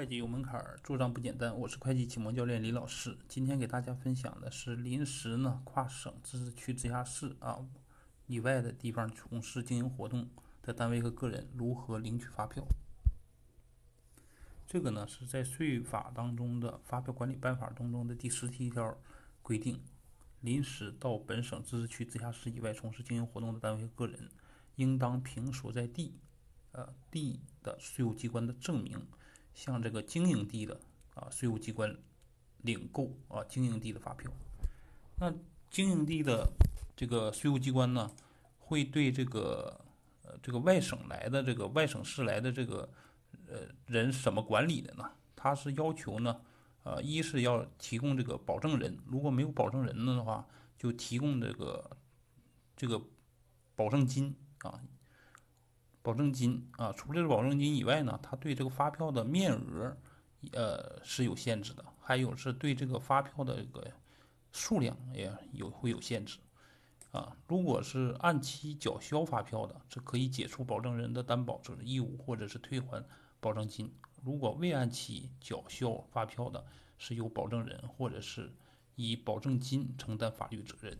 会计有门槛儿，做账不简单。我是会计启蒙教练李老师，今天给大家分享的是临时呢跨省、自治区、直辖市啊以外的地方从事经营活动的单位和个人如何领取发票。这个呢是在税法当中的发票管理办法当中的第十七条规定，临时到本省、自治区、直辖市以外从事经营活动的单位和个人，应当凭所在地。呃，地的税务机关的证明，向这个经营地的啊税务机关领购啊经营地的发票。那经营地的这个税务机关呢，会对这个呃这个外省来的这个外省市来的这个呃人怎么管理的呢？他是要求呢，呃，一是要提供这个保证人，如果没有保证人的话，就提供这个这个保证金啊。保证金啊，除了保证金以外呢，它对这个发票的面额，呃是有限制的，还有是对这个发票的这个数量也有会有限制，啊，如果是按期缴销发票的，是可以解除保证人的担保责任义务，或者是退还保证金；如果未按期缴销发票的，是由保证人或者是以保证金承担法律责任。